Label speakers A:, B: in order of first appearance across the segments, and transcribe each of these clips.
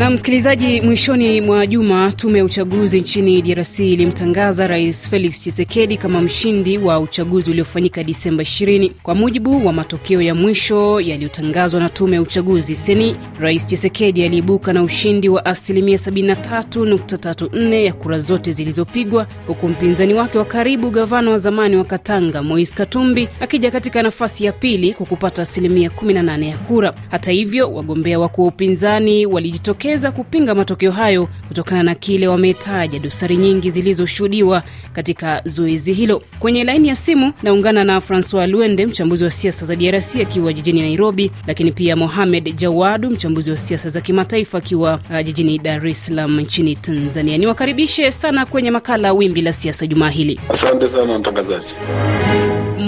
A: Na msikilizaji, mwishoni mwa juma tume ya uchaguzi nchini DRC ilimtangaza Rais Felix Tshisekedi kama mshindi wa uchaguzi uliofanyika Disemba 20. Kwa mujibu wa matokeo ya mwisho yaliyotangazwa na tume ya uchaguzi seni, Rais Tshisekedi aliibuka na ushindi wa asilimia 73.34 ya kura zote zilizopigwa, huku mpinzani wake wa karibu, gavana wa zamani wa Katanga Moise Katumbi, akija katika nafasi ya pili kwa kupata asilimia 18 ya kura. Hata hivyo, wagombea wakuu wa upinzani walijitokeza kupinga matokeo hayo kutokana na kile wametaja dosari nyingi zilizoshuhudiwa katika zoezi hilo. Kwenye laini ya simu naungana na Francois Luende, mchambuzi wa siasa za DRC akiwa jijini Nairobi, lakini pia Mohamed Jawadu, mchambuzi wa siasa za kimataifa akiwa uh, jijini Dar es Salaam nchini Tanzania. Niwakaribishe sana kwenye makala Wimbi la Siasa jumaa hili.
B: Asante sana mtangazaji.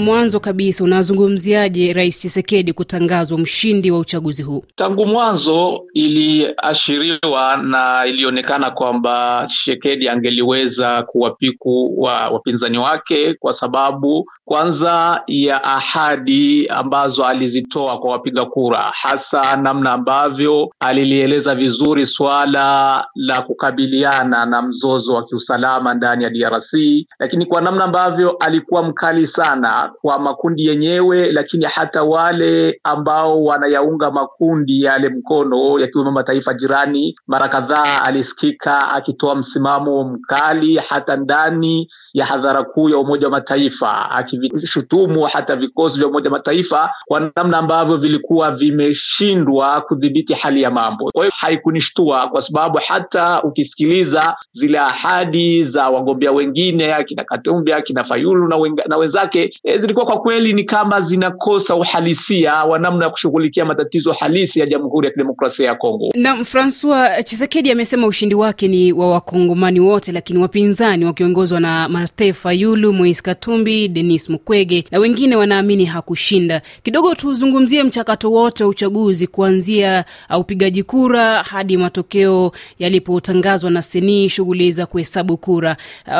A: Mwanzo kabisa, unazungumziaje Rais Chisekedi kutangazwa mshindi wa uchaguzi huu?
B: Tangu mwanzo iliashiriwa na ilionekana kwamba Chisekedi angeliweza kuwapiku wa wapinzani wake kwa sababu kwanza ya ahadi ambazo alizitoa kwa wapiga kura, hasa namna ambavyo alilieleza vizuri suala la kukabiliana na mzozo wa kiusalama ndani ya DRC, lakini kwa namna ambavyo alikuwa mkali sana kwa makundi yenyewe, lakini hata wale ambao wanayaunga makundi yale mkono yakiwemo mataifa jirani. Mara kadhaa alisikika akitoa msimamo mkali hata ndani ya hadhara kuu ya Umoja wa Mataifa akivishutumu hata vikosi vya Umoja wa Mataifa kwa namna ambavyo vilikuwa vimeshindwa kudhibiti hali ya mambo. Kwa hiyo haikunishtua kwa sababu hata ukisikiliza zile ahadi za wagombea wengine akina Katumbi akina Fayulu na, wenzake e, zilikuwa kwa kweli ni kama zinakosa uhalisia wa namna ya kushughulikia matatizo halisi ya Jamhuri ya Kidemokrasia ya Kongo.
A: Na Francois Chisekedi amesema ushindi wake ni wa wakongomani wote, lakini wapinzani wakiongozwa na Martin Fayulu, Moise Katumbi, Denis Mukwege na wengine wanaamini hakushinda. Kidogo tuzungumzie mchakato wote wa uchaguzi kuanzia upigaji kura hadi matokeo yalipotangazwa na seni, shughuli za kuhesabu kura.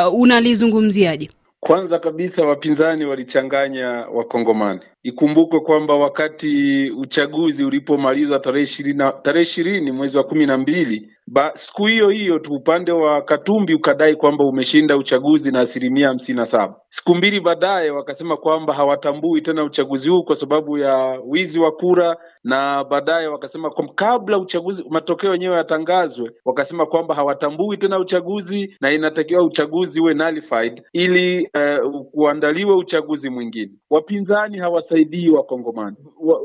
A: Uh, unalizungumziaje?
C: Kwanza kabisa wapinzani walichanganya Wakongomani. Ikumbukwe kwamba wakati uchaguzi ulipomalizwa tarehe ishirini tarehe ishirini mwezi wa kumi na mbili siku hiyo hiyo tu upande wa Katumbi ukadai kwamba umeshinda uchaguzi na asilimia hamsini na saba. Siku mbili baadaye wakasema kwamba hawatambui tena uchaguzi huu kwa sababu ya wizi wa kura, na baadaye wakasema kabla uchaguzi matokeo yenyewe yatangazwe, wakasema kwamba hawatambui tena uchaguzi na inatakiwa uchaguzi uwe nullified ili uh, kuandaliwe uchaguzi mwingine. Wapinzani hawasaidii Wakongomani.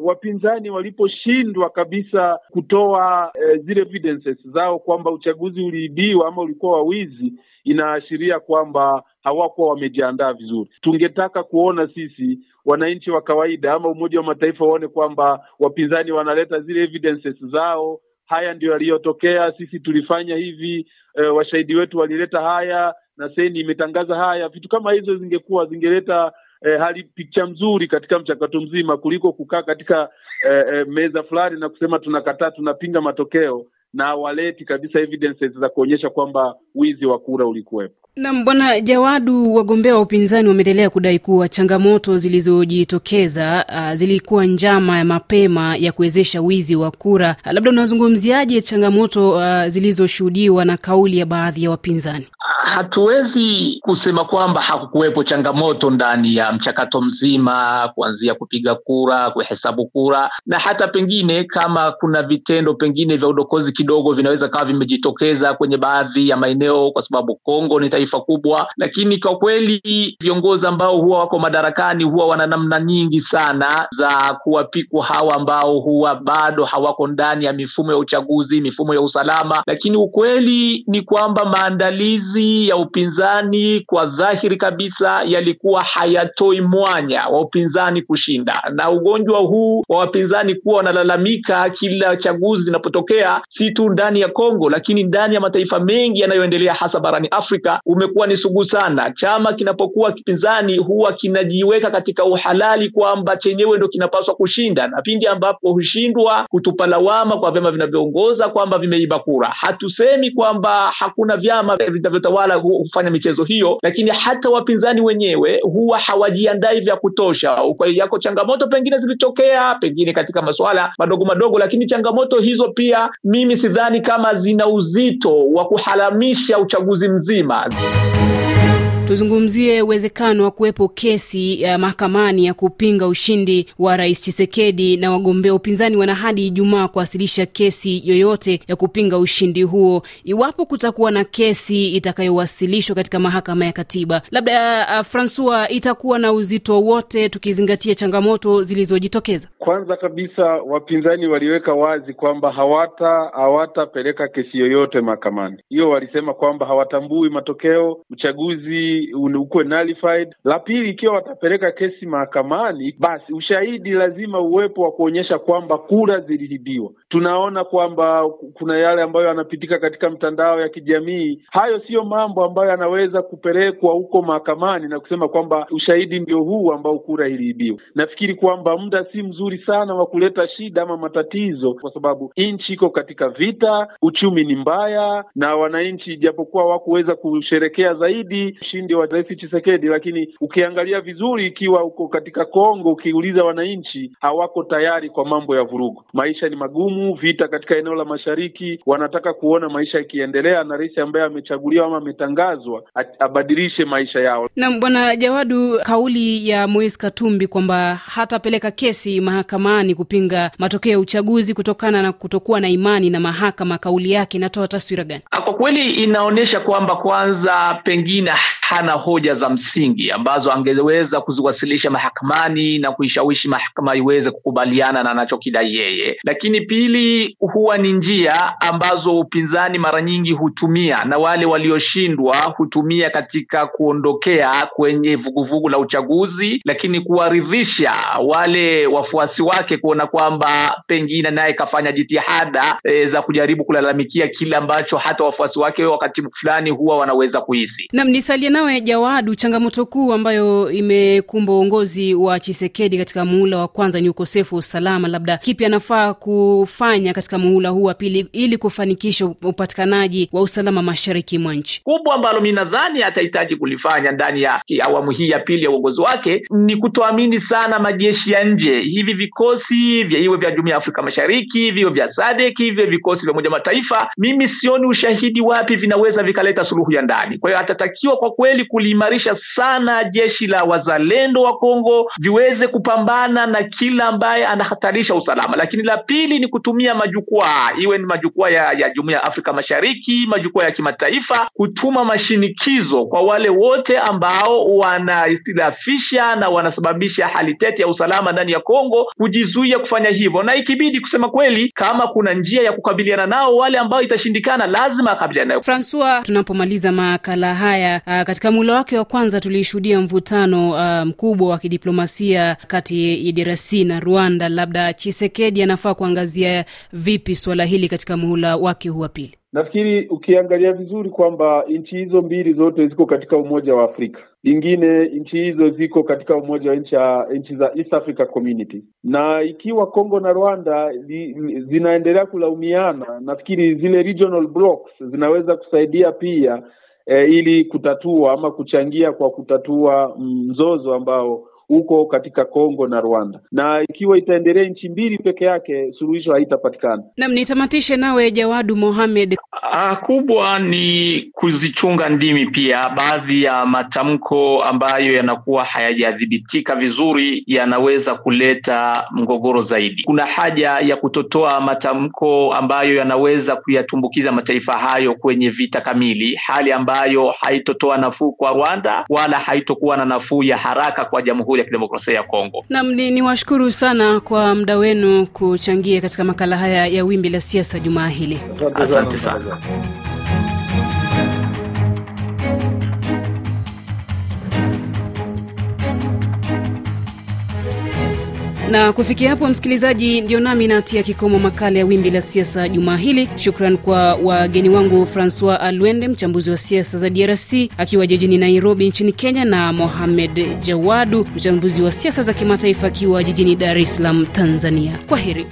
C: Wapinzani waliposhindwa kabisa kutoa eh, zile evidences zao kwamba uchaguzi uliibiwa ama ulikuwa wa wizi, inaashiria kwamba hawakuwa wamejiandaa vizuri. Tungetaka kuona sisi wananchi wa kawaida ama Umoja wa Mataifa waone kwamba wapinzani wanaleta zile evidences zao, haya ndio yaliyotokea, sisi tulifanya hivi, e, washahidi wetu walileta haya na seni imetangaza haya. Vitu kama hizo zingekuwa zingeleta e, hali picha mzuri katika mchakato mzima kuliko kukaa katika eh, e, meza fulani na kusema tunakataa, tunapinga matokeo na waleti kabisa evidences za kuonyesha kwamba wizi wa kura ulikuwepo.
A: Nam Bwana Jawadu, wagombea wa upinzani wameendelea kudai kuwa changamoto zilizojitokeza uh, zilikuwa njama ya mapema ya kuwezesha wizi wa kura. Uh, labda unazungumziaje changamoto uh, zilizoshuhudiwa na kauli ya baadhi ya wapinzani?
B: Hatuwezi kusema kwamba hakukuwepo changamoto ndani ya mchakato mzima, kuanzia kupiga kura, kuhesabu kura, na hata pengine kama kuna vitendo pengine vya udokozi kidogo vinaweza kawa vimejitokeza kwenye baadhi ya maeneo, kwa sababu Kongo ni taifa kubwa. Lakini kwa kweli viongozi ambao huwa wako madarakani huwa wana namna nyingi sana za kuwapiku hawa ambao huwa bado hawako ndani ya mifumo ya uchaguzi, mifumo ya usalama. Lakini ukweli ni kwamba maandalizi ya upinzani kwa dhahiri kabisa yalikuwa hayatoi mwanya wa upinzani kushinda, na ugonjwa huu wa wapinzani kuwa wanalalamika kila chaguzi zinapotokea, si tu ndani ya Kongo, lakini ndani ya mataifa mengi yanayoendelea vinavyoendelea hasa barani Afrika umekuwa ni sugu sana. Chama kinapokuwa kipinzani huwa kinajiweka katika uhalali kwamba chenyewe ndo kinapaswa kushinda, na pindi ambapo hushindwa kutupa lawama kwa vyama vinavyoongoza kwamba vimeiba kura. Hatusemi kwamba hakuna vyama vinavyotawala hufanya michezo hiyo, lakini hata wapinzani wenyewe huwa hawajiandai vya kutosha. Yako changamoto pengine zilitokea pengine katika masuala madogo madogo, lakini changamoto hizo pia mimi sidhani kama zina uzito wa kuhalamisha uchaguzi mzima.
A: Tuzungumzie uwezekano wa kuwepo kesi ya mahakamani ya kupinga ushindi wa Rais Chisekedi, na wagombea upinzani wana hadi Ijumaa kuwasilisha kesi yoyote ya kupinga ushindi huo. Iwapo kutakuwa na kesi itakayowasilishwa katika mahakama ya katiba, labda uh, Francois, itakuwa na uzito wote tukizingatia changamoto zilizojitokeza.
C: Kwanza kabisa, wapinzani waliweka wazi kwamba hawata hawatapeleka kesi yoyote mahakamani. Hiyo walisema kwamba hawatambui matokeo uchaguzi ukuwe nullified. La pili, ikiwa watapeleka kesi mahakamani, basi ushahidi lazima uwepo wa kuonyesha kwamba kura ziliibiwa. Tunaona kwamba kuna yale ambayo yanapitika katika mtandao ya kijamii. Hayo siyo mambo ambayo yanaweza kupelekwa huko mahakamani na kusema kwamba ushahidi ndio huu ambao kura iliibiwa. Nafikiri kwamba muda si mzuri sana wa kuleta shida ama matatizo, kwa sababu nchi iko katika vita, uchumi ni mbaya, na wananchi ijapokuwa hawakuweza kusherekea zaidi ushindi wa Rais Tshisekedi, lakini ukiangalia vizuri, ikiwa uko katika Kongo, ukiuliza wananchi hawako tayari kwa mambo ya vurugu. Maisha ni magumu, vita katika eneo la mashariki, wanataka kuona maisha yakiendelea, na rais ambaye amechaguliwa ama ametangazwa abadilishe maisha yao.
A: Na Bwana Jawadu, kauli ya Moise Katumbi kwamba hatapeleka kesi mahakamani kupinga matokeo ya uchaguzi kutokana na kutokuwa na imani na mahakama, kauli yake inatoa taswira gani?
B: Kwa kweli inaonyesha kwamba kwanza pengine hana hoja za msingi ambazo angeweza kuziwasilisha mahakamani na kuishawishi mahakama iweze kukubaliana na anachokidai yeye. Lakini pili, huwa ni njia ambazo upinzani mara nyingi hutumia na wale walioshindwa hutumia katika kuondokea kwenye vuguvugu la uchaguzi, lakini kuwaridhisha wale wafuasi wake kuona kwamba pengine naye kafanya jitihada e, za kujaribu kulalamikia kile ambacho hata wafuasi wake wakati fulani huwa wanaweza kuhisi.
A: Naam, nisalie nawe Jawadu, changamoto kuu ambayo imekumba uongozi wa Chisekedi katika muhula wa kwanza ni ukosefu wa usalama. Labda kipi anafaa kufanya katika muhula huu wa pili ili kufanikisha upatikanaji wa usalama mashariki mwa nchi?
B: Kubwa ambalo mi nadhani atahitaji kulifanya ndani ya awamu hii ya pili ya uongozi wake ni kutoamini sana majeshi ya nje. Hivi vikosi vya iwe vya Jumuiya ya Afrika Mashariki, viwe vya SADC, viwe vikosi vya Umoja Mataifa, mimi sioni ushahidi wapi vinaweza vikaleta suluhu ya ndani. Kwa hiyo atatakiwa kwa kweli kuliimarisha sana jeshi la wazalendo wa Kongo viweze kupambana na kila ambaye anahatarisha usalama. Lakini la pili ni kutumia majukwaa, iwe ni majukwaa ya, ya Jumuiya ya Afrika Mashariki, majukwaa ya kimataifa, kutuma mashinikizo kwa wale wote ambao wanahitilafishi na wanasababisha hali tete ya usalama ndani ya Kongo kujizuia kufanya hivyo, na ikibidi, kusema kweli, kama kuna njia ya kukabiliana nao wale ambao itashindikana, lazima akabiliana nayo.
A: Francois, tunapomaliza makala haya uh, katika muhula wake wa kwanza tulishuhudia mvutano mkubwa mkubwa wa kidiplomasia kati ya DRC na Rwanda. Labda Chisekedi anafaa kuangazia vipi suala hili katika muhula wake huu wa pili?
C: Nafikiri ukiangalia vizuri kwamba nchi hizo mbili zote ziko katika Umoja wa Afrika, lingine nchi hizo ziko katika umoja wa nchi za East Africa Community, na ikiwa Kongo na Rwanda li, zinaendelea kulaumiana, nafikiri zile regional blocks zinaweza kusaidia pia e, ili kutatua ama kuchangia kwa kutatua mzozo ambao uko katika Kongo na Rwanda, na ikiwa itaendelea nchi mbili peke yake, suluhisho haitapatikana.
A: Nam, nitamatishe nawe Jawadu Mohamed.
B: Ah, kubwa ni kuzichunga ndimi pia. Baadhi ya matamko ambayo yanakuwa hayajadhibitika vizuri yanaweza kuleta mgogoro zaidi. Kuna haja ya kutotoa matamko ambayo yanaweza kuyatumbukiza mataifa hayo kwenye vita kamili, hali ambayo haitotoa nafuu kwa Rwanda wala haitokuwa na nafuu ya haraka kwa Jamhuri ya Kidemokrasia ya Kongo.
A: Nam, ni, ni washukuru sana kwa muda wenu kuchangia katika makala haya ya Wimbi la Siasa jumaa hili.
B: Asante sana.
A: Na kufikia hapo, msikilizaji, ndio nami natia kikomo makala ya Wimbi la Siasa jumaa hili. Shukran kwa wageni wangu Francois Alwende, mchambuzi wa siasa za DRC akiwa jijini Nairobi nchini Kenya, na Mohamed Jawadu, mchambuzi wa siasa za kimataifa akiwa jijini Dar es Salaam, Tanzania. Kwa heri.